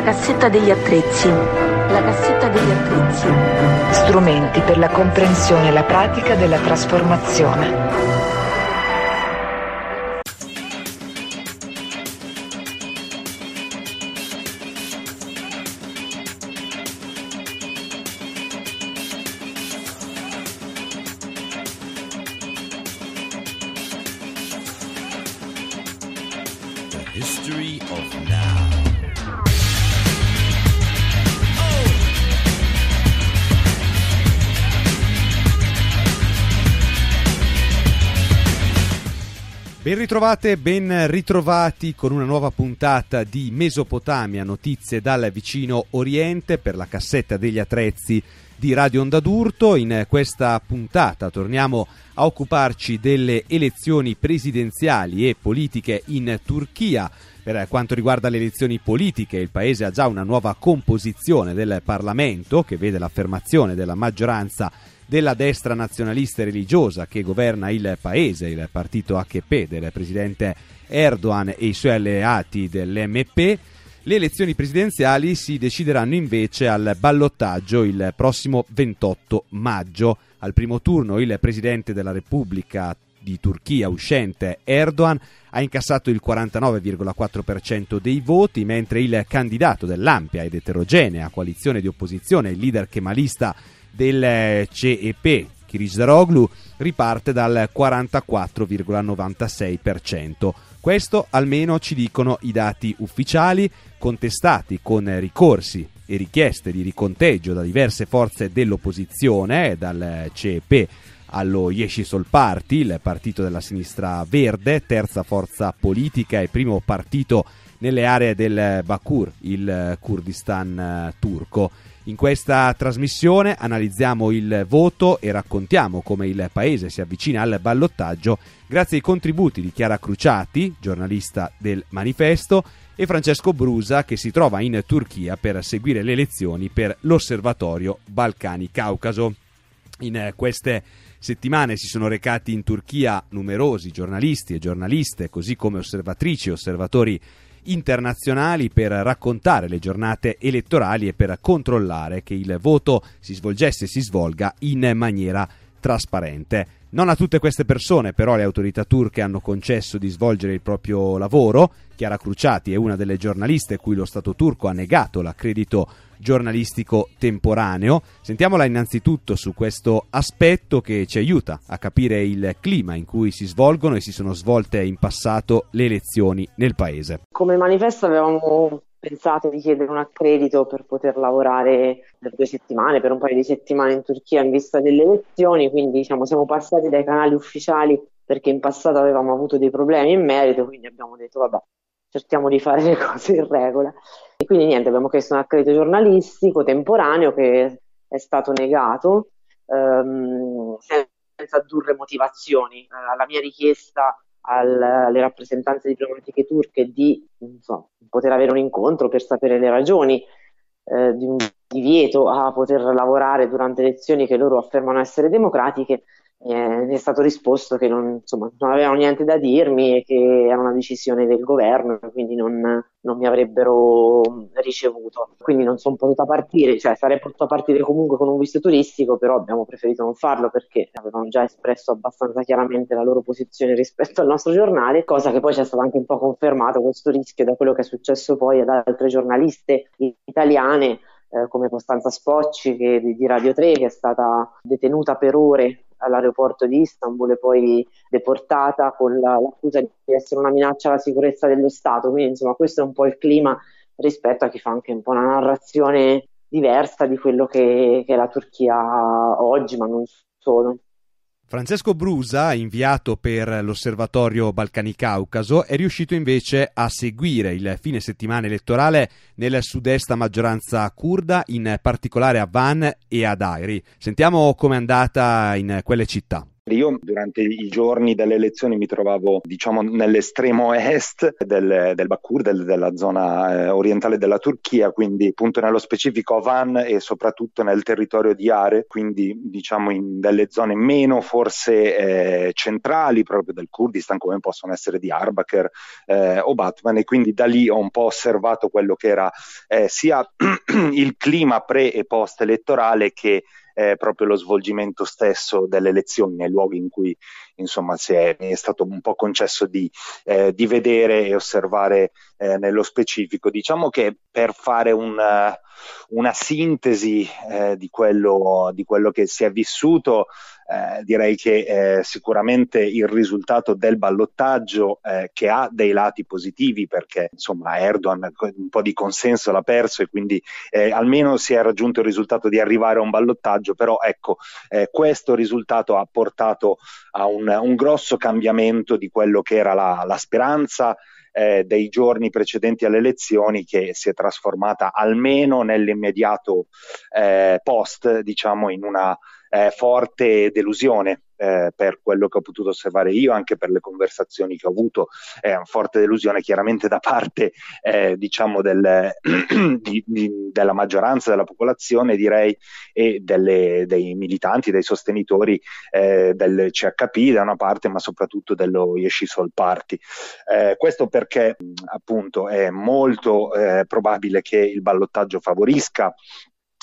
La cassetta degli attrezzi. La cassetta degli attrezzi. Strumenti per la comprensione e la pratica della trasformazione. Ritrovate, ben ritrovati con una nuova puntata di Mesopotamia, notizie dal vicino Oriente per la cassetta degli attrezzi di Radio Onda d'Urto. In questa puntata torniamo a occuparci delle elezioni presidenziali e politiche in Turchia. Per quanto riguarda le elezioni politiche, il paese ha già una nuova composizione del Parlamento che vede l'affermazione della maggioranza della destra nazionalista e religiosa che governa il paese, il partito AKP del presidente Erdogan e i suoi alleati dell'MP. Le elezioni presidenziali si decideranno invece al ballottaggio il prossimo 28 maggio. Al primo turno il presidente della Repubblica di Turchia uscente Erdogan ha incassato il 49,4% dei voti, mentre il candidato dell'ampia ed eterogenea coalizione di opposizione, il leader kemalista del CEP, Kirizdaroglu, riparte dal 44,96%. Questo almeno ci dicono i dati ufficiali, contestati con ricorsi e richieste di riconteggio da diverse forze dell'opposizione, dal CEP allo Yeshisol Party, il partito della sinistra verde, terza forza politica e primo partito nelle aree del Bakur, il Kurdistan turco. In questa trasmissione analizziamo il voto e raccontiamo come il paese si avvicina al ballottaggio grazie ai contributi di Chiara Cruciati, giornalista del Manifesto, e Francesco Brusa che si trova in Turchia per seguire le elezioni per l'Osservatorio Balcani-Caucaso. In queste settimane si sono recati in Turchia numerosi giornalisti e giornaliste, così come osservatrici e osservatori internazionali per raccontare le giornate elettorali e per controllare che il voto si svolgesse e si svolga in maniera trasparente. Non a tutte queste persone però le autorità turche hanno concesso di svolgere il proprio lavoro. Chiara Cruciati è una delle giornaliste cui lo Stato turco ha negato l'accredito giornalistico temporaneo. Sentiamola innanzitutto su questo aspetto che ci aiuta a capire il clima in cui si svolgono e si sono svolte in passato le elezioni nel paese. Come manifesto avevamo pensato di chiedere un accredito per poter lavorare per due settimane, per un paio di settimane in Turchia in vista delle elezioni, quindi diciamo, siamo passati dai canali ufficiali perché in passato avevamo avuto dei problemi in merito, quindi abbiamo detto vabbè, cerchiamo di fare le cose in regola. E quindi niente, abbiamo chiesto un accredito giornalistico temporaneo che è stato negato ehm, senza addurre motivazioni. Eh, alla mia richiesta al, alle rappresentanze diplomatiche turche di so, poter avere un incontro per sapere le ragioni eh, di un divieto a poter lavorare durante elezioni che loro affermano essere democratiche, eh, mi è stato risposto che non, insomma, non, avevano niente da dirmi e che era una decisione del governo, quindi non, non mi avrebbero ricevuto. Quindi non sono potuta partire, cioè sarei potuta partire comunque con un visto turistico, però abbiamo preferito non farlo perché avevano già espresso abbastanza chiaramente la loro posizione rispetto al nostro giornale, cosa che poi ci è stato anche un po' confermato questo rischio da quello che è successo poi ad altre giornaliste italiane eh, come Costanza Spocci che, di, di Radio 3 che è stata detenuta per ore all'aeroporto di Istanbul e poi deportata con la, l'accusa di essere una minaccia alla sicurezza dello Stato. Quindi, insomma, questo è un po' il clima rispetto a chi fa anche un po' una narrazione diversa di quello che, che è la Turchia oggi, ma non solo. Francesco Brusa, inviato per l'osservatorio Balcani-Caucaso, è riuscito invece a seguire il fine settimana elettorale nel sud-est maggioranza kurda, in particolare a Van e ad Airi. Sentiamo com'è andata in quelle città. Io durante i giorni delle elezioni mi trovavo, diciamo, nell'estremo est del, del Bakur, del, della zona eh, orientale della Turchia, quindi appunto nello specifico Van e soprattutto nel territorio di Are, quindi diciamo in delle zone meno forse eh, centrali proprio del Kurdistan, come possono essere di Arbaker eh, o Batman, e quindi da lì ho un po' osservato quello che era eh, sia il clima pre e post elettorale che eh, proprio lo svolgimento stesso delle elezioni nei luoghi in cui insomma è, mi è stato un po' concesso di, eh, di vedere e osservare eh, nello specifico. Diciamo che per fare un, una sintesi eh, di quello, di, quello, che si è vissuto, eh, direi che eh, sicuramente il risultato del ballottaggio eh, che ha dei lati positivi perché insomma Erdogan un po' di consenso l'ha perso e quindi eh, almeno si è raggiunto il risultato di arrivare a un ballottaggio, però ecco eh, questo risultato ha portato a un, un, grosso cambiamento di quello che era la, la speranza eh, dei giorni precedenti alle elezioni che si è trasformata almeno nell'immediato eh, post, diciamo, in una eh, forte delusione eh, per quello che ho potuto osservare io, anche per le conversazioni che ho avuto, è una forte delusione chiaramente da parte eh, diciamo del, di, di, della maggioranza della popolazione, direi, e delle, dei militanti, dei sostenitori eh, del CHP da una parte, ma soprattutto dello Yeshishol Party. Eh, questo perché appunto è molto eh, probabile che il ballottaggio favorisca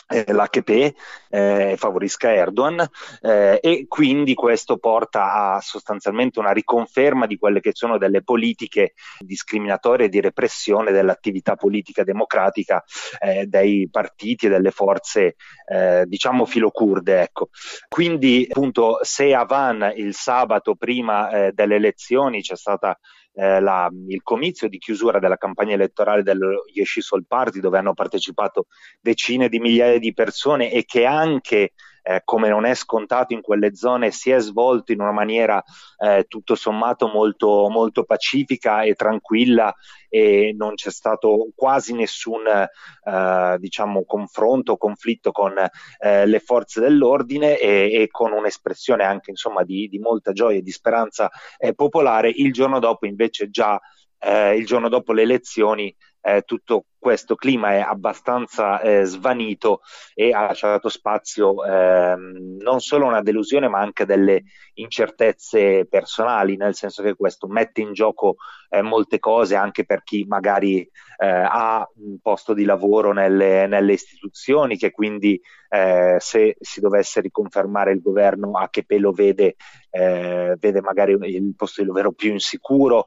eh, l'HP eh, favorisca Erdogan eh, e quindi questo porta a sostanzialmente una riconferma di quelle che sono delle politiche discriminatorie di repressione dell'attività politica democratica eh, dei partiti e delle forze eh, diciamo filocurde ecco. quindi appunto se a Van il sabato prima delle elezioni c'è stata eh, la, il comizio di chiusura della campagna elettorale dello Yeshishol Party dove hanno partecipato decine di migliaia di persone e che anche eh, come non è scontato in quelle zone, si è svolto in una maniera eh, tutto sommato molto, molto pacifica e tranquilla e non c'è stato quasi nessun eh, diciamo, confronto conflitto con eh, le forze dell'ordine e, e, con un'espressione anche insomma, di, di molta gioia e di speranza eh, popolare. Il giorno dopo invece già eh, il giorno dopo le elezioni eh, tutto questo clima è abbastanza eh, svanito e ha lasciato spazio ehm, non solo a una delusione ma anche delle incertezze personali, nel senso che questo mette in gioco eh, molte cose anche per chi magari eh, ha un posto di lavoro nelle, nelle istituzioni, che quindi eh, se si dovesse riconfermare il governo a che pelo vede, eh, vede magari il posto di lavoro più insicuro,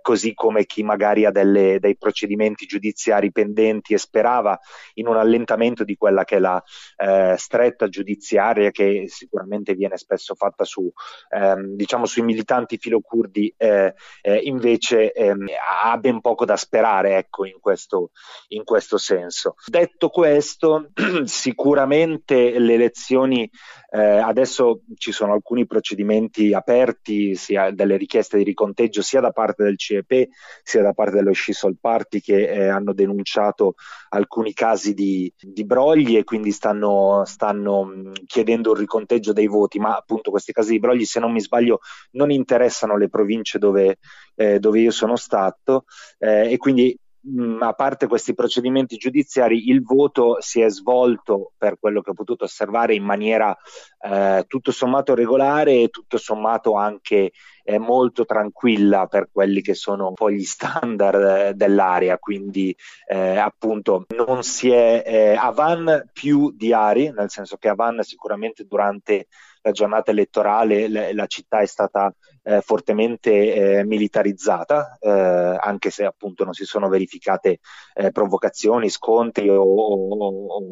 così come chi magari ha delle, dei procedimenti giudiziari pendenti e sperava in un allentamento di quella che è la eh, stretta giudiziaria che sicuramente viene spesso fatta su, ehm, diciamo, sui militanti filocurdi, eh, eh, invece ehm, ha ben poco da sperare ecco, in, questo, in questo senso. Detto questo, sicuramente le elezioni eh, adesso ci sono alcuni procedimenti aperti, sia delle richieste di riconteggio sia da parte del CEP sia da parte dello Scissol Party che eh, hanno denunciato alcuni casi di, di brogli e quindi stanno, stanno mh, chiedendo un riconteggio dei voti, ma appunto questi casi di brogli, se non mi sbaglio, non interessano le province dove, eh, dove io sono stato eh, e quindi mh, a parte questi procedimenti giudiziari, il voto si è svolto, per quello che ho potuto osservare, in maniera eh, tutto sommato regolare e tutto sommato anche eh, molto tranquilla per quelli che sono un po' gli standard eh, dell'area. Quindi, eh, appunto, non si è eh, a Van più di Ari, nel senso che a Van sicuramente durante la giornata elettorale le, la città è stata eh, fortemente eh, militarizzata, eh, anche se appunto non si sono verificate eh, provocazioni, scontri o, o, o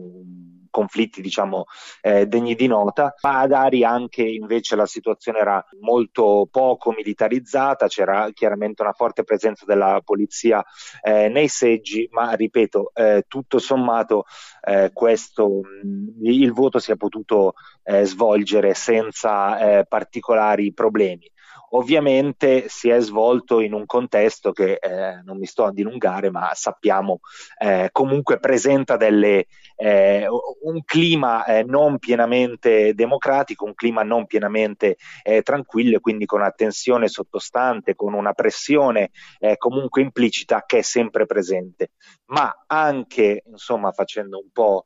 conflitti diciamo eh, degni di nota, ma ad Ari anche invece la situazione era molto poco militarizzata, c'era chiaramente una forte presenza della polizia eh, nei seggi, ma ripeto, eh, tutto sommato eh, questo, il voto si è potuto eh, svolgere senza eh, particolari problemi. Ovviamente si è svolto in un contesto che eh, non mi sto a dilungare, ma sappiamo eh, comunque presenta delle, eh, un clima eh, non pienamente democratico, un clima non pienamente eh, tranquillo e quindi con una tensione sottostante, con una pressione eh, comunque implicita che è sempre presente. Ma anche, insomma, facendo un po'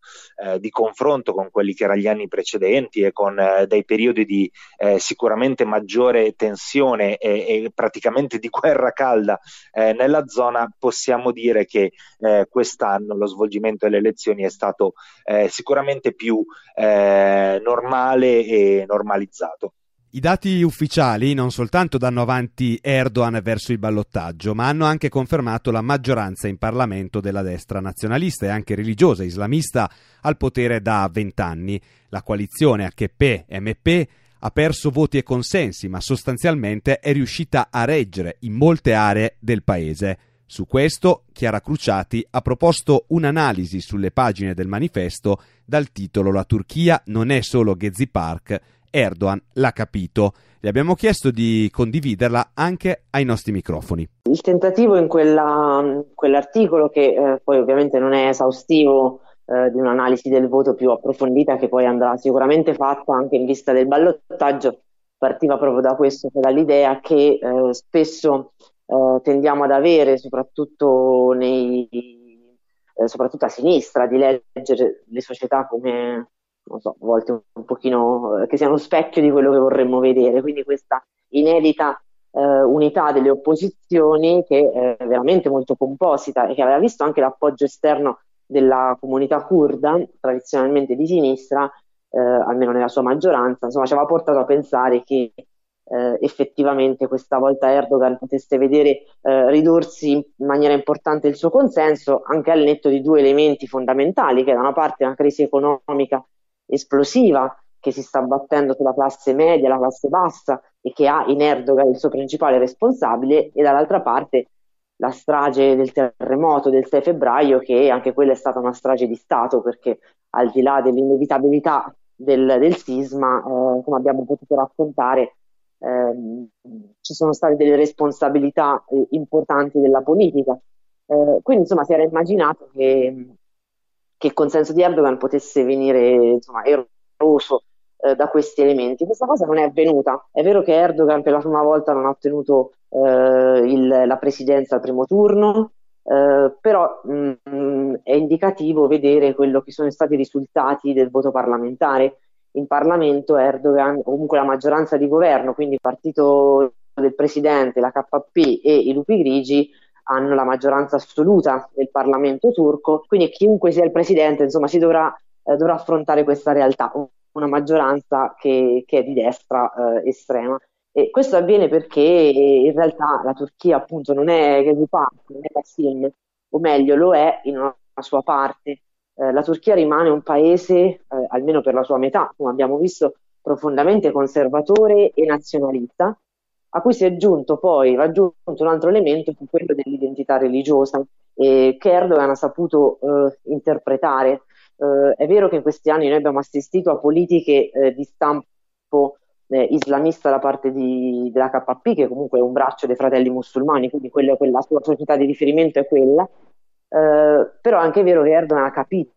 di confronto con quelli che erano gli anni precedenti e con dei periodi di sicuramente maggiore tensione, tensione e, e praticamente di guerra calda eh, nella zona, possiamo dire che eh, quest'anno lo svolgimento delle elezioni è stato eh, sicuramente più eh, normale e normalizzato. I dati ufficiali non soltanto danno avanti Erdogan verso il ballottaggio, ma hanno anche confermato la maggioranza in Parlamento della destra nazionalista e anche religiosa islamista al potere da vent'anni. La coalizione AKP-MP ha perso voti e consensi, ma sostanzialmente è riuscita a reggere in molte aree del paese. Su questo Chiara Cruciati ha proposto un'analisi sulle pagine del manifesto dal titolo La Turchia non è solo Gezi Park, Erdogan l'ha capito. Le abbiamo chiesto di condividerla anche ai nostri microfoni. Il tentativo in quella, quell'articolo, che eh, poi ovviamente non è esaustivo, eh, di un'analisi del voto più approfondita che poi andrà sicuramente fatta anche in vista del ballottaggio, partiva proprio da questo, cioè dall'idea che eh, spesso eh, tendiamo ad avere, soprattutto, nei, eh, soprattutto a sinistra, di leggere le società come non so, a volte un pochino eh, che siano specchio di quello che vorremmo vedere, quindi questa inedita eh, unità delle opposizioni che è veramente molto composita e che aveva visto anche l'appoggio esterno della comunità kurda, tradizionalmente di sinistra, eh, almeno nella sua maggioranza, insomma, ci aveva portato a pensare che eh, effettivamente questa volta Erdogan potesse vedere eh, ridursi in maniera importante il suo consenso, anche al netto di due elementi fondamentali, che da una parte una crisi economica esplosiva che si sta battendo sulla classe media, la classe bassa e che ha in Erdogan il suo principale responsabile, e dall'altra parte la strage del terremoto del 6 febbraio, che anche quella è stata una strage di Stato, perché al di là dell'inevitabilità del, del sisma, eh, come abbiamo potuto raccontare, eh, ci sono state delle responsabilità eh, importanti della politica. Eh, quindi insomma si era immaginato che, che il consenso di Erdogan potesse venire insomma, eroso eh, da questi elementi. Questa cosa non è avvenuta. È vero che Erdogan per la prima volta non ha ottenuto eh, il, la presidenza al primo turno, eh, però mh, mm, è indicativo vedere quello che sono stati i risultati del voto parlamentare. In Parlamento Erdogan, comunque la maggioranza di governo, quindi il partito del presidente, la KP e i lupi grigi, hanno la maggioranza assoluta del Parlamento turco, quindi chiunque sia il presidente insomma, si dovrà, eh, dovrà affrontare questa realtà, una maggioranza che, che è di destra eh, estrema. E questo avviene perché in realtà la Turchia appunto non è Gezi Park, non è Kassim, o meglio lo è in una, sua parte. Eh, la Turchia rimane un paese, eh, almeno per la sua metà, come abbiamo visto, profondamente conservatore e nazionalista, a cui si è aggiunto poi, raggiunto un altro elemento, che quello dell'identità religiosa, eh, che Erdogan ha saputo eh, interpretare. Eh, è vero che in questi anni noi abbiamo assistito a politiche eh, di stampo eh, islamista da parte di, della KP, che comunque è un braccio dei fratelli musulmani, quindi quella, quella sua società di riferimento è quella. Eh, però è anche vero che Erdogan ha capito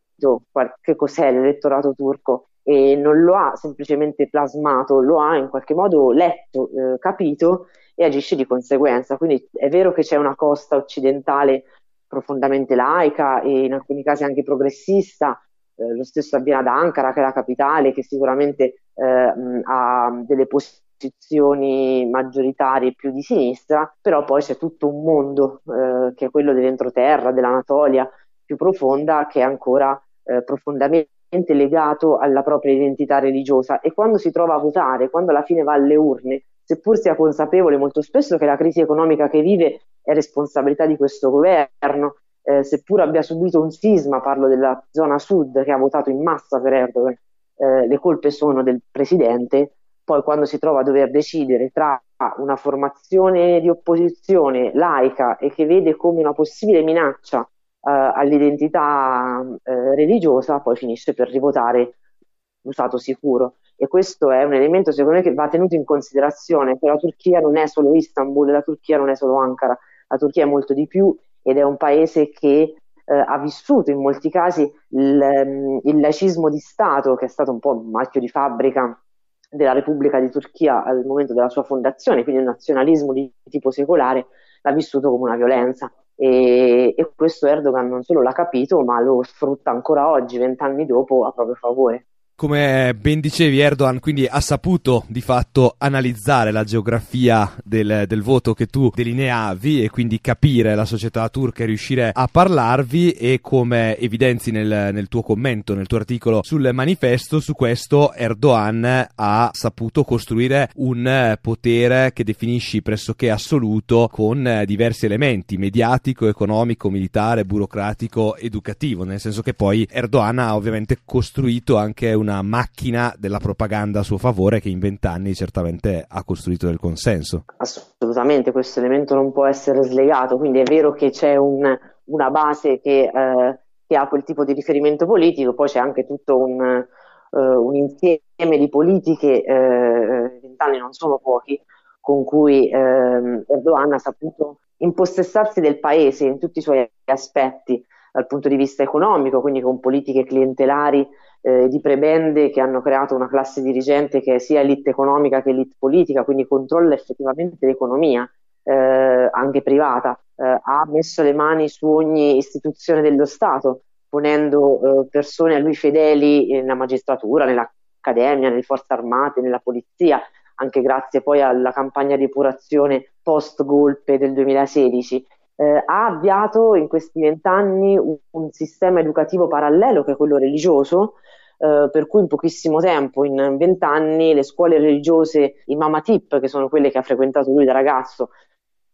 che cos'è l'elettorato turco e non lo ha semplicemente plasmato, lo ha in qualche modo letto, eh, capito e agisce di conseguenza. Quindi è vero che c'è una costa occidentale profondamente laica e in alcuni casi anche progressista, eh, lo stesso avviene ad Ankara, che è la capitale, che sicuramente eh, ha delle posizioni maggioritarie più di sinistra, però poi c'è tutto un mondo eh, che è quello dell'entroterra, dell'Anatolia più profonda, che è ancora eh, profondamente legato alla propria identità religiosa. E quando si trova a votare, quando alla fine va alle urne, seppur sia consapevole molto spesso che la crisi economica che vive è responsabilità di questo governo, eh, seppur abbia subito un sisma, parlo della zona sud che ha votato in massa per Erdogan, eh, le colpe sono del presidente, poi quando si trova a dover decidere tra una formazione di opposizione laica e che vede come una possibile minaccia eh, all'identità eh, religiosa, poi finisce per rivotare usato sicuro. E questo è un elemento secondo me che va tenuto in considerazione, che la Turchia non è solo Istanbul, la Turchia non è solo Ankara, la Turchia è molto di più ed è un paese che eh, ha vissuto in molti casi il, ehm, il laicismo di Stato, che è stato un po' un marchio di fabbrica della Repubblica di Turchia al momento della sua fondazione, quindi il nazionalismo di tipo secolare, l'ha vissuto come una violenza. E, e questo Erdogan non solo l'ha capito, ma lo sfrutta ancora oggi, vent'anni dopo, a proprio favore. Come ben dicevi Erdogan, quindi ha saputo di fatto analizzare la geografia del, del, voto che tu delineavi e quindi capire la società turca e riuscire a parlarvi e come evidenzi nel, nel tuo commento, nel tuo articolo sul manifesto, su questo Erdogan ha saputo costruire un potere che definisci pressoché assoluto con diversi elementi, mediatico, economico, militare, burocratico, educativo, nel senso che poi Erdogan ha ovviamente costruito anche un una macchina della propaganda a suo favore che in vent'anni certamente ha costruito del consenso. Assolutamente, questo elemento non può essere slegato, quindi è vero che c'è un, una base che, eh, che, ha quel tipo di riferimento politico, poi c'è anche tutto un, uh, un insieme di politiche, eh, vent'anni non sono pochi, con cui eh, Erdogan ha saputo impossessarsi del paese in tutti i suoi aspetti dal punto di vista economico, quindi con politiche clientelari eh, di prebende che hanno creato una classe dirigente che è sia elite economica che elite politica, quindi controlla effettivamente l'economia, eh, anche privata, eh, ha messo le mani su ogni istituzione dello Stato, ponendo eh, persone a lui fedeli nella magistratura, nell'accademia, nelle forze armate, nella polizia, anche grazie poi alla campagna di epurazione post-golpe del 2016 eh, ha avviato in questi vent'anni un, un, sistema educativo parallelo che è quello religioso, eh, per cui in pochissimo tempo, in vent'anni, le scuole religiose Imam Atip, che sono quelle che ha frequentato lui da ragazzo,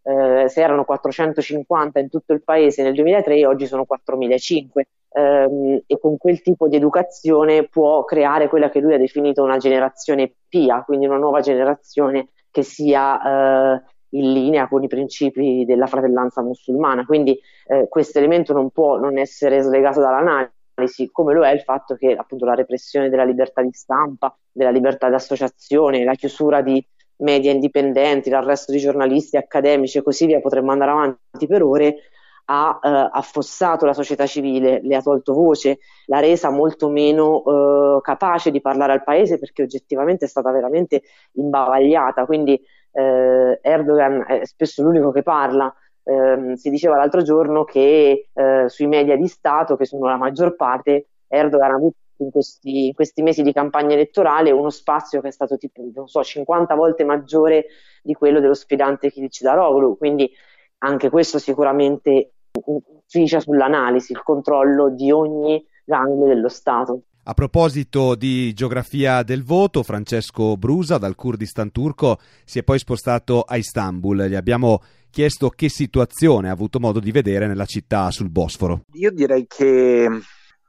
eh, se erano 450 in tutto il paese nel 2003, oggi sono 4005. Ehm, e con quel tipo di educazione può creare quella che lui ha definito una generazione pia, quindi una nuova generazione che sia eh, in linea con i principi della fratellanza musulmana. Quindi eh, questo elemento non può non essere slegato dall'analisi, come lo è il fatto che appunto la repressione della libertà di stampa, della libertà di associazione, la chiusura di media indipendenti, l'arresto di giornalisti, accademici e così via, potremmo andare avanti per ore, ha eh, affossato la società civile, le ha tolto voce, l'ha resa molto meno eh, capace di parlare al paese perché oggettivamente è stata veramente imbavagliata. Quindi eh, Erdogan è spesso l'unico che parla. Eh, si diceva l'altro giorno che eh, sui media di Stato, che sono la maggior parte, Erdogan ha avuto in questi, in questi, mesi di campagna elettorale uno spazio che è stato tipo, non so, 50 volte maggiore di quello dello sfidante Kilic Daroglu, quindi anche questo sicuramente inficia sull'analisi, il controllo di ogni ganglio dello Stato. A proposito di geografia del voto, Francesco Brusa dal Kurdistan turco si è poi spostato a Istanbul. Gli abbiamo chiesto che situazione ha avuto modo di vedere nella città sul Bosforo. Io direi che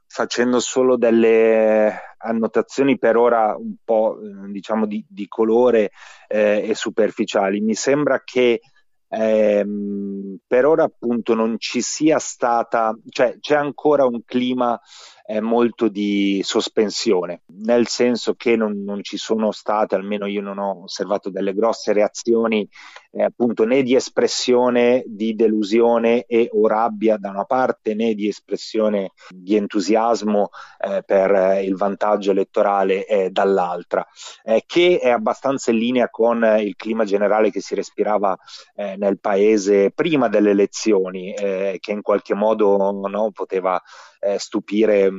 facendo solo delle annotazioni per ora un po' diciamo di, di colore eh, e superficiali, mi sembra che ehm, per ora appunto non ci sia stata, cioè c'è ancora un clima eh, molto di sospensione, nel senso che non, non, ci sono state, almeno io non ho osservato delle grosse reazioni eh, appunto né di espressione di delusione e o rabbia da una parte né di espressione di entusiasmo eh, per eh, il vantaggio elettorale eh, dall'altra, eh, che è abbastanza in linea con il clima generale che si respirava nel paese prima delle elezioni, che in qualche modo no, poteva eh, stupire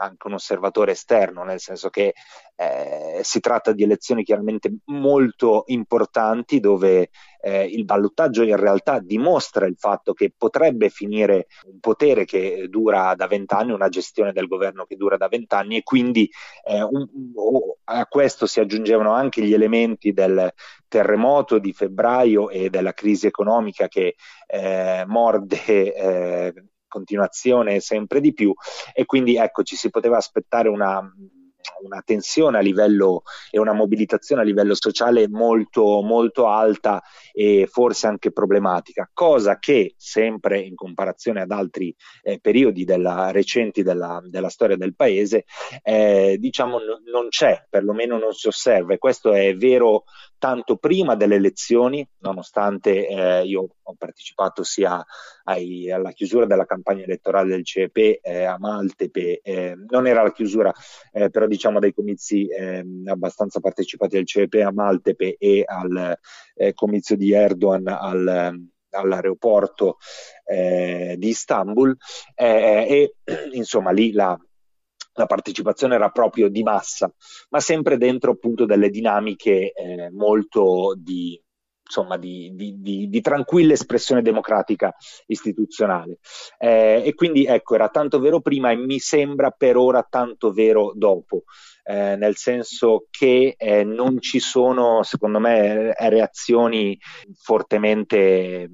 anche un osservatore esterno, nel senso che eh, si tratta di elezioni chiaramente molto importanti dove eh, il ballottaggio in realtà dimostra il fatto che potrebbe finire un potere che dura da vent'anni, una gestione del governo che dura da vent'anni e quindi eh, un, a questo si aggiungevano anche gli elementi del terremoto di febbraio e della crisi economica che eh, morde eh, continuazione sempre di più e quindi ecco ci si poteva aspettare una una tensione a livello e una mobilitazione a livello sociale molto, molto alta e forse anche problematica, cosa che sempre in comparazione ad altri eh, periodi della, recenti della, della, storia del paese, eh, diciamo n- non c'è, perlomeno non si osserva e questo è vero tanto prima delle elezioni, nonostante eh, io ho partecipato sia ai, alla chiusura della campagna elettorale del CEP eh, a Maltepe, eh, non era la chiusura, eh, però diciamo dei comizi ehm, abbastanza partecipati del CEP a Maltepe e al eh, comizio di Erdogan al all'aeroporto eh, di Istanbul. Eh, e insomma lì la, la partecipazione era proprio di massa, ma sempre dentro appunto delle dinamiche eh, molto di, insomma, di, di, di, di, tranquilla espressione democratica istituzionale. Eh, e quindi ecco, era tanto vero prima e mi sembra per ora tanto vero dopo. Eh, nel senso che eh, non ci sono, secondo me, reazioni fortemente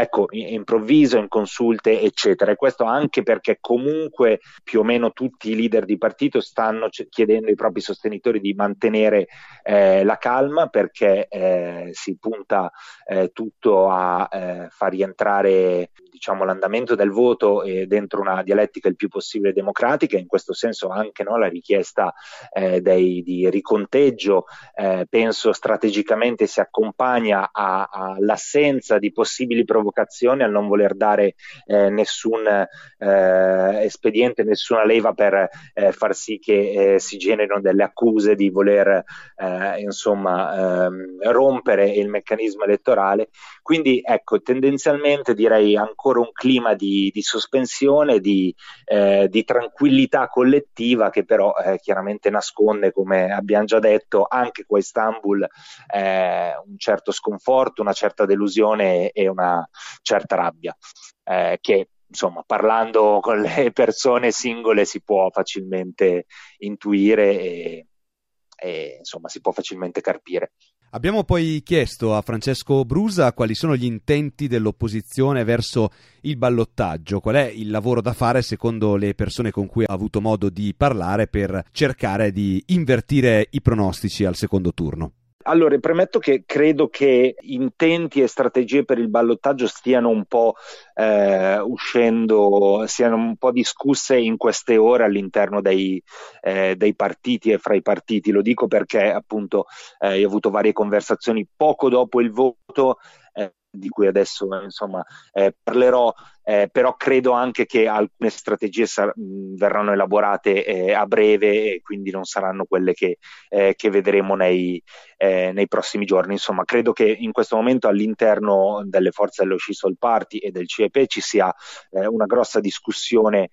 ecco, improvviso, in consulte, eccetera. E questo anche perché comunque più o meno tutti i leader di partito stanno c- chiedendo ai propri sostenitori di mantenere eh, la calma perché eh, si punta eh, tutto a eh, far rientrare diciamo, l'andamento del voto dentro una dialettica il più possibile democratica. In questo senso anche no, la richiesta eh, dei, di riconteggio eh, penso strategicamente si accompagna all'assenza di possibili provocazioni al non voler dare eh, nessun eh, espediente, nessuna leva per eh, far sì che eh, si generino delle accuse di voler eh, insomma ehm, rompere il meccanismo elettorale. Quindi ecco, tendenzialmente direi ancora un clima di, di sospensione, di, eh, di, tranquillità collettiva che però chiaramente nasconde, come abbiamo già detto, anche qua a Istanbul un certo sconforto, una certa delusione e una, certa rabbia, eh, che insomma parlando con le persone singole si può facilmente intuire e, e insomma si può facilmente carpire. Abbiamo poi chiesto a Francesco Brusa quali sono gli intenti dell'opposizione verso il ballottaggio, qual è il lavoro da fare secondo le persone con cui ha avuto modo di parlare per cercare di invertire i pronostici al secondo turno. Allora, premetto che credo che intenti e strategie per il ballottaggio stiano un po' eh, uscendo, siano un po' discusse in queste ore all'interno dei, eh, dei, partiti e fra i partiti. Lo dico perché appunto eh, ho avuto varie conversazioni poco dopo il voto di cui adesso insomma eh, parlerò, eh, però credo anche che alcune strategie sar- verranno elaborate eh, a breve e quindi non saranno quelle che, eh, che vedremo nei, eh, nei, prossimi giorni. Insomma, credo che in questo momento all'interno delle forze dello Scisol Party e del CEP ci sia eh, una grossa discussione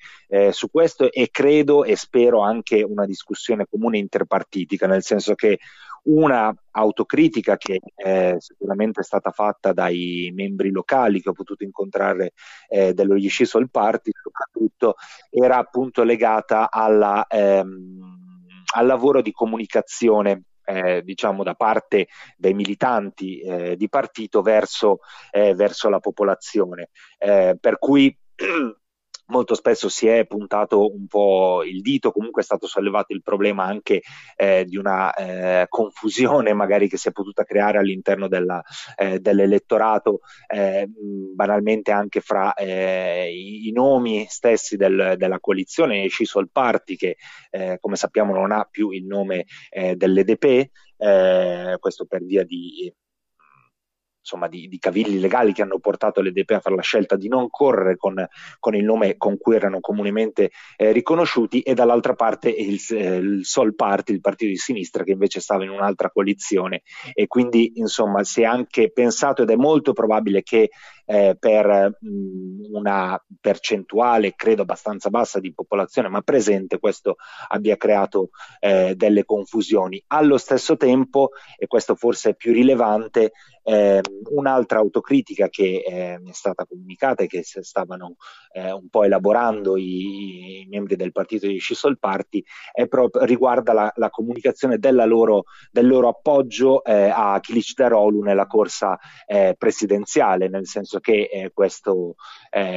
su questo e credo e spero anche una discussione comune interpartitica, nel senso che una autocritica che eh, sicuramente è stata fatta dai membri locali che ho potuto incontrare eh, dello Yeshisol Party, soprattutto era appunto legata alla, ehm, al lavoro di comunicazione eh, diciamo da parte dei militanti eh, di partito verso, eh, verso la popolazione. Eh, per cui molto spesso si è puntato un po' il dito, comunque è stato sollevato il problema anche eh, di una eh, confusione magari che si è potuta creare all'interno della, eh, dell'elettorato, eh, banalmente anche fra eh, i, i, nomi stessi del, della coalizione, sciso il Party che eh, come sappiamo non ha più il nome dell'EDP, questo per via di insomma, di, di, cavilli legali che hanno portato l'EDP a fare la scelta di non correre con, con il nome con cui erano comunemente eh, riconosciuti e dall'altra parte il, eh, il, Sol Party, il partito di sinistra che invece stava in un'altra coalizione e quindi insomma si è anche pensato ed è molto probabile che eh, per mh, una percentuale, credo abbastanza bassa di popolazione, ma presente, questo abbia creato eh, delle confusioni. Allo stesso tempo, e questo forse è più rilevante, eh, un'altra autocritica che eh, mi è stata comunicata e che stavano eh, un po' elaborando i, i, membri del partito di Scisol Party proprio, riguarda la, la comunicazione loro, del loro appoggio eh, a Kilic Darolu nella corsa eh, presidenziale, nel senso che eh, questo,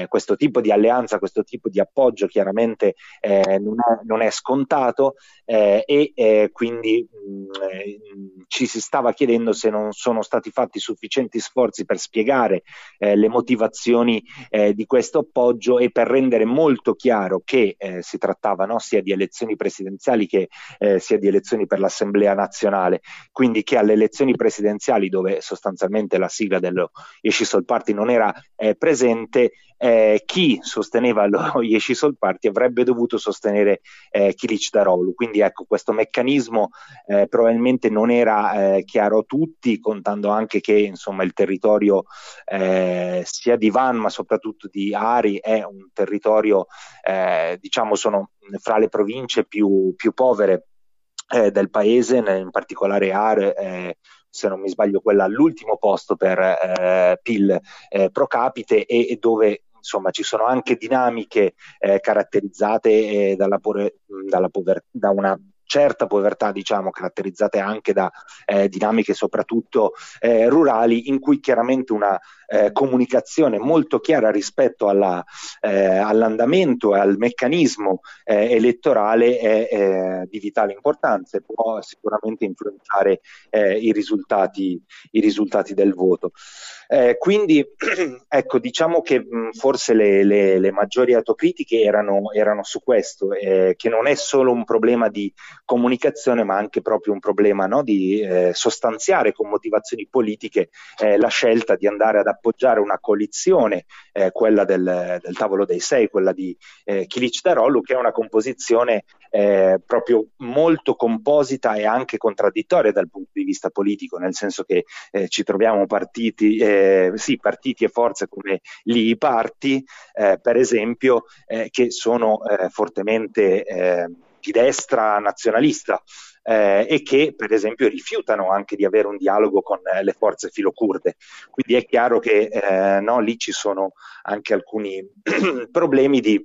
questo, tipo di alleanza, questo tipo di appoggio chiaramente non è, non, è, scontato e quindi mh, mm, ci si stava chiedendo se non sono stati fatti sufficienti sforzi per spiegare eh, le motivazioni eh, di questo appoggio e per rendere molto chiaro che eh, si trattava no, sia di elezioni presidenziali che eh, sia di elezioni per l'Assemblea nazionale, quindi che alle elezioni presidenziali dove sostanzialmente la sigla dello Yeshisol Party non era eh, presente, eh, chi sosteneva lo Yeshisol Party avrebbe dovuto sostenere eh, Kilic Darolu. Quindi ecco, questo meccanismo eh, probabilmente non era eh, chiaro a tutti, contando anche che insomma, il territorio eh, sia di Van ma soprattutto di Ari è un territorio, eh, diciamo, sono fra le province più, più povere del paese, in particolare Ar se non mi sbaglio, quella all'ultimo posto per eh, PIL eh, pro capite e, e, dove insomma ci sono anche dinamiche eh, caratterizzate eh, dalla, pore, dalla pover- da una certa povertà, diciamo, caratterizzate anche da eh, dinamiche soprattutto eh, rurali, in cui chiaramente una eh, comunicazione molto chiara rispetto alla, eh, all'andamento e al meccanismo eh, elettorale è eh, di vitale importanza e può sicuramente influenzare i risultati, i, risultati, del voto. quindi, ecco, diciamo che mh, forse le, le, le, maggiori autocritiche erano, erano su questo, che non è solo un problema di comunicazione, ma anche proprio un problema no, di eh, sostanziare con motivazioni politiche eh, la scelta di andare ad appoggiare una coalizione, eh, quella del, del, tavolo dei sei, quella di eh, Kilic Darolu, che è una composizione eh, proprio molto composita e anche contraddittoria dal punto di vista politico, nel senso che eh, ci troviamo partiti, eh, sì, partiti e forze come gli parti, per esempio, che sono fortemente di destra nazionalista eh, e che per esempio rifiutano anche di avere un dialogo con eh, le forze filocurde. Quindi è chiaro che eh, no, lì ci sono anche alcuni problemi di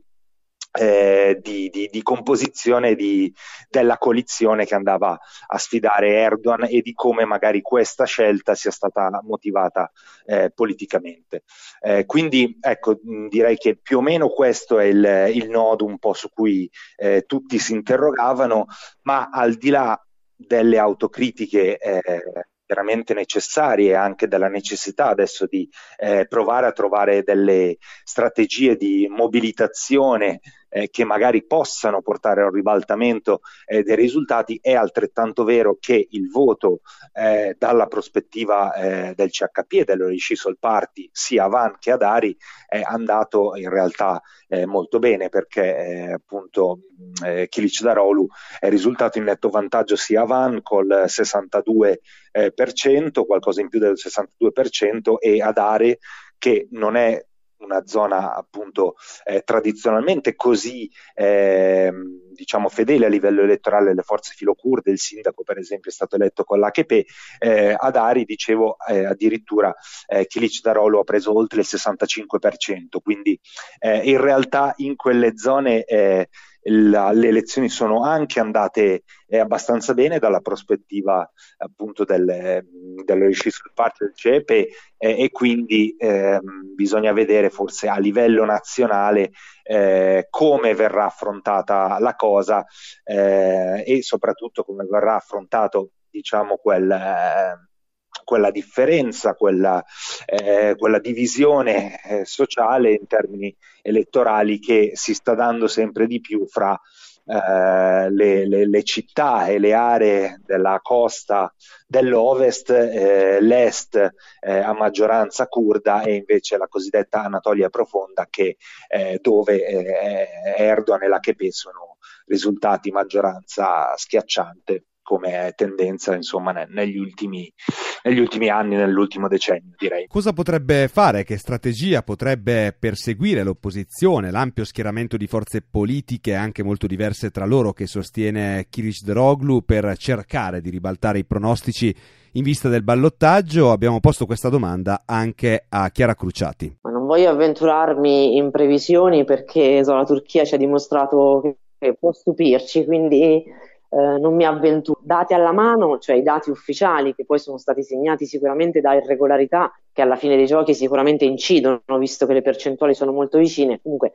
eh, di, di, di, composizione di, della coalizione che andava a sfidare Erdogan e di come magari questa scelta sia stata motivata eh, politicamente. Eh, quindi ecco, direi che più o meno questo è il, il nodo un po' su cui eh, tutti si interrogavano, ma al di là delle autocritiche eh, veramente necessarie anche della necessità adesso di eh, provare a trovare delle strategie di mobilitazione eh, che magari possano portare a un ribaltamento eh, dei risultati, è altrettanto vero che il voto eh, dalla prospettiva eh, del CHP e dell'Oriscisol Party sia a Van che ad Ari è andato in realtà eh, molto bene perché eh, appunto eh, Kilic Darolu è risultato in netto vantaggio sia a Van col 62%, qualcosa in più del 62% e ad Ari che non è una zona appunto eh, tradizionalmente così eh, diciamo fedele a livello elettorale alle forze filocurde, il sindaco per esempio è stato eletto con l'HP, eh, ad Ari dicevo eh, addirittura eh, Kilic Darolo ha preso oltre il 65%, quindi eh, in realtà in quelle zone eh, la, le elezioni sono anche andate eh, abbastanza bene dalla prospettiva appunto del, del sul parte del CEPE eh, e quindi eh, bisogna vedere forse a livello nazionale eh, come verrà affrontata la cosa eh, e soprattutto come verrà affrontato diciamo quel eh, quella differenza, quella, eh, quella divisione eh, sociale in termini elettorali che si sta dando sempre di più fra eh, le, le, le, città e le aree della costa dell'ovest, eh, l'est eh, a maggioranza kurda e invece la cosiddetta Anatolia profonda che, eh, dove eh, Erdogan e l'AKP sono risultati maggioranza schiacciante. Come tendenza insomma negli ultimi, negli ultimi anni, nell'ultimo decennio direi. Cosa potrebbe fare, che strategia potrebbe perseguire l'opposizione, l'ampio schieramento di forze politiche anche molto diverse tra loro che sostiene Kirish Droglu per cercare di ribaltare i pronostici in vista del ballottaggio? Abbiamo posto questa domanda anche a Chiara Cruciati. Ma non voglio avventurarmi in previsioni perché so, la Turchia ci ha dimostrato che può stupirci, quindi eh, non mi avventuro. Dati alla mano, cioè i dati ufficiali che poi sono stati segnati sicuramente da irregolarità che alla fine dei giochi sicuramente incidono, visto che le percentuali sono molto vicine. Comunque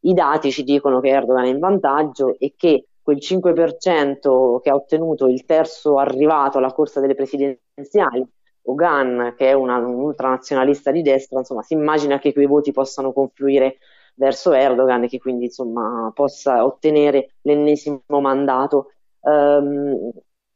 i dati ci dicono che Erdogan è in vantaggio e che quel 5% che ha ottenuto il terzo arrivato alla corsa delle presidenziali, Ogan, che è una, un ultranazionalista di destra, insomma, si immagina che quei voti possano confluire verso Erdogan e che quindi insomma, possa ottenere l'ennesimo mandato. Um,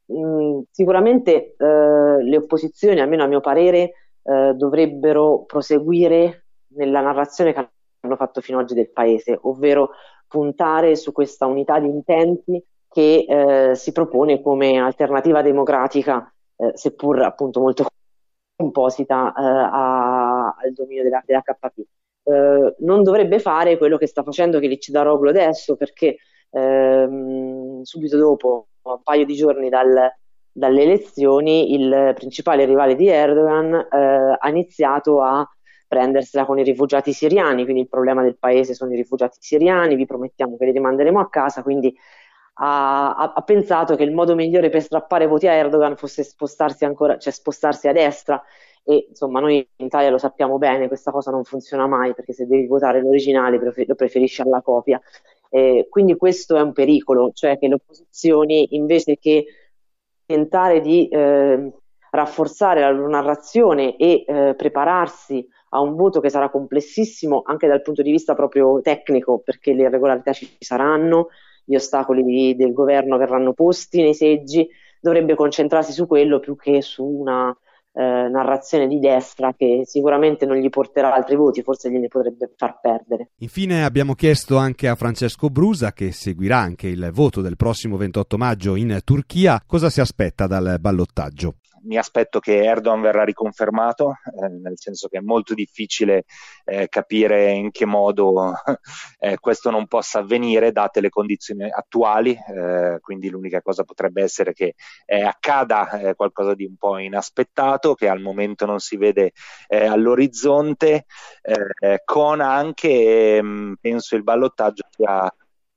mh, sicuramente uh, le opposizioni, almeno a mio parere, uh, dovrebbero proseguire nella narrazione che hanno fatto fino ad oggi del paese, ovvero puntare su questa unità di intenti che eh, si propone come alternativa democratica, eh, seppur appunto molto composita eh, a, al dominio della, dell'HP. Eh, non dovrebbe fare quello che sta facendo Kilic Daroglu adesso, perché ehm, subito dopo, un paio di giorni dal, dalle elezioni, il principale rivale di Erdogan eh, ha iniziato a prendersela con i rifugiati siriani, quindi il problema del paese sono i rifugiati siriani, vi promettiamo che li rimanderemo a casa, quindi ha, ha, ha pensato che il modo migliore per strappare voti a Erdogan fosse spostarsi ancora, cioè spostarsi a destra. E insomma noi in Italia lo sappiamo bene, questa cosa non funziona mai perché se devi votare l'originale lo preferisci alla copia. Eh, quindi questo è un pericolo, cioè che le opposizioni invece che tentare di eh, rafforzare la loro narrazione e eh, prepararsi a un voto che sarà complessissimo anche dal punto di vista proprio tecnico, perché le irregolarità ci saranno, gli ostacoli del governo verranno posti nei seggi, dovrebbe concentrarsi su quello più che su una eh, narrazione di destra che sicuramente non gli porterà altri voti, forse gliene potrebbe far perdere. Infine abbiamo chiesto anche a Francesco Brusa, che seguirà anche il voto del prossimo 28 maggio in Turchia, cosa si aspetta dal ballottaggio mi aspetto che Erdogan verrà riconfermato, eh, nel senso che è molto difficile eh, capire in che modo eh, questo non possa avvenire date le condizioni attuali, eh, quindi l'unica cosa potrebbe essere che eh, accada eh, qualcosa di un po' inaspettato, che al momento non si vede all'orizzonte, con anche, mm, penso, il ballottaggio sia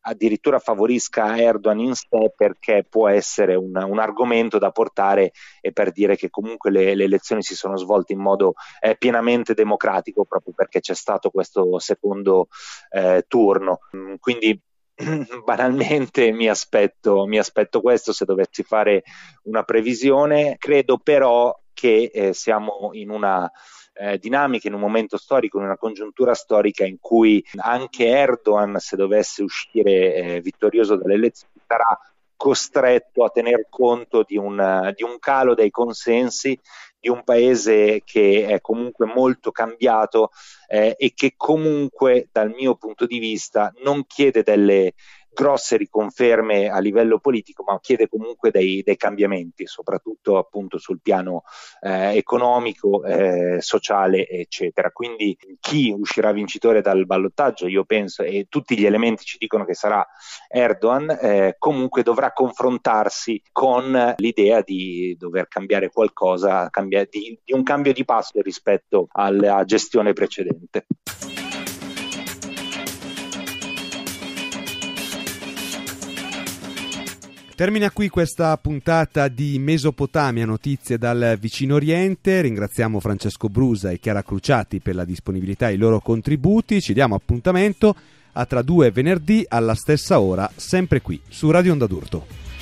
addirittura favorisca Erdogan in sé perché può essere un, un argomento da portare e per dire che comunque le, le elezioni si sono svolte in modo eh, pienamente democratico proprio perché c'è stato questo secondo eh, turno. Mm, quindi banalmente mi aspetto, mi aspetto questo se dovessi fare una previsione. Credo però che eh, siamo in una eh, dinamiche in un momento storico, in una congiuntura storica in cui anche Erdogan, se dovesse uscire eh, vittorioso dalle elezioni, sarà costretto a tener conto di un, di un calo dei consensi di un paese che è comunque molto cambiato eh, e che comunque dal mio punto di vista non chiede delle grosse riconferme a livello politico, ma chiede comunque dei, dei cambiamenti, soprattutto appunto sul piano eh, economico, eh, sociale, eccetera. Quindi chi uscirà vincitore dal ballottaggio, io penso, e tutti gli elementi ci dicono che sarà Erdogan, eh, comunque dovrà confrontarsi con l'idea di dover cambiare qualcosa, cambia, di, di un cambio di passo rispetto alla gestione precedente. Termina qui questa puntata di Mesopotamia, notizie dal vicino Oriente. Ringraziamo Francesco Brusa e Chiara Cruciati per la disponibilità e i loro contributi. Ci diamo appuntamento a tra due venerdì alla stessa ora, sempre qui su Radio Onda d'Urto.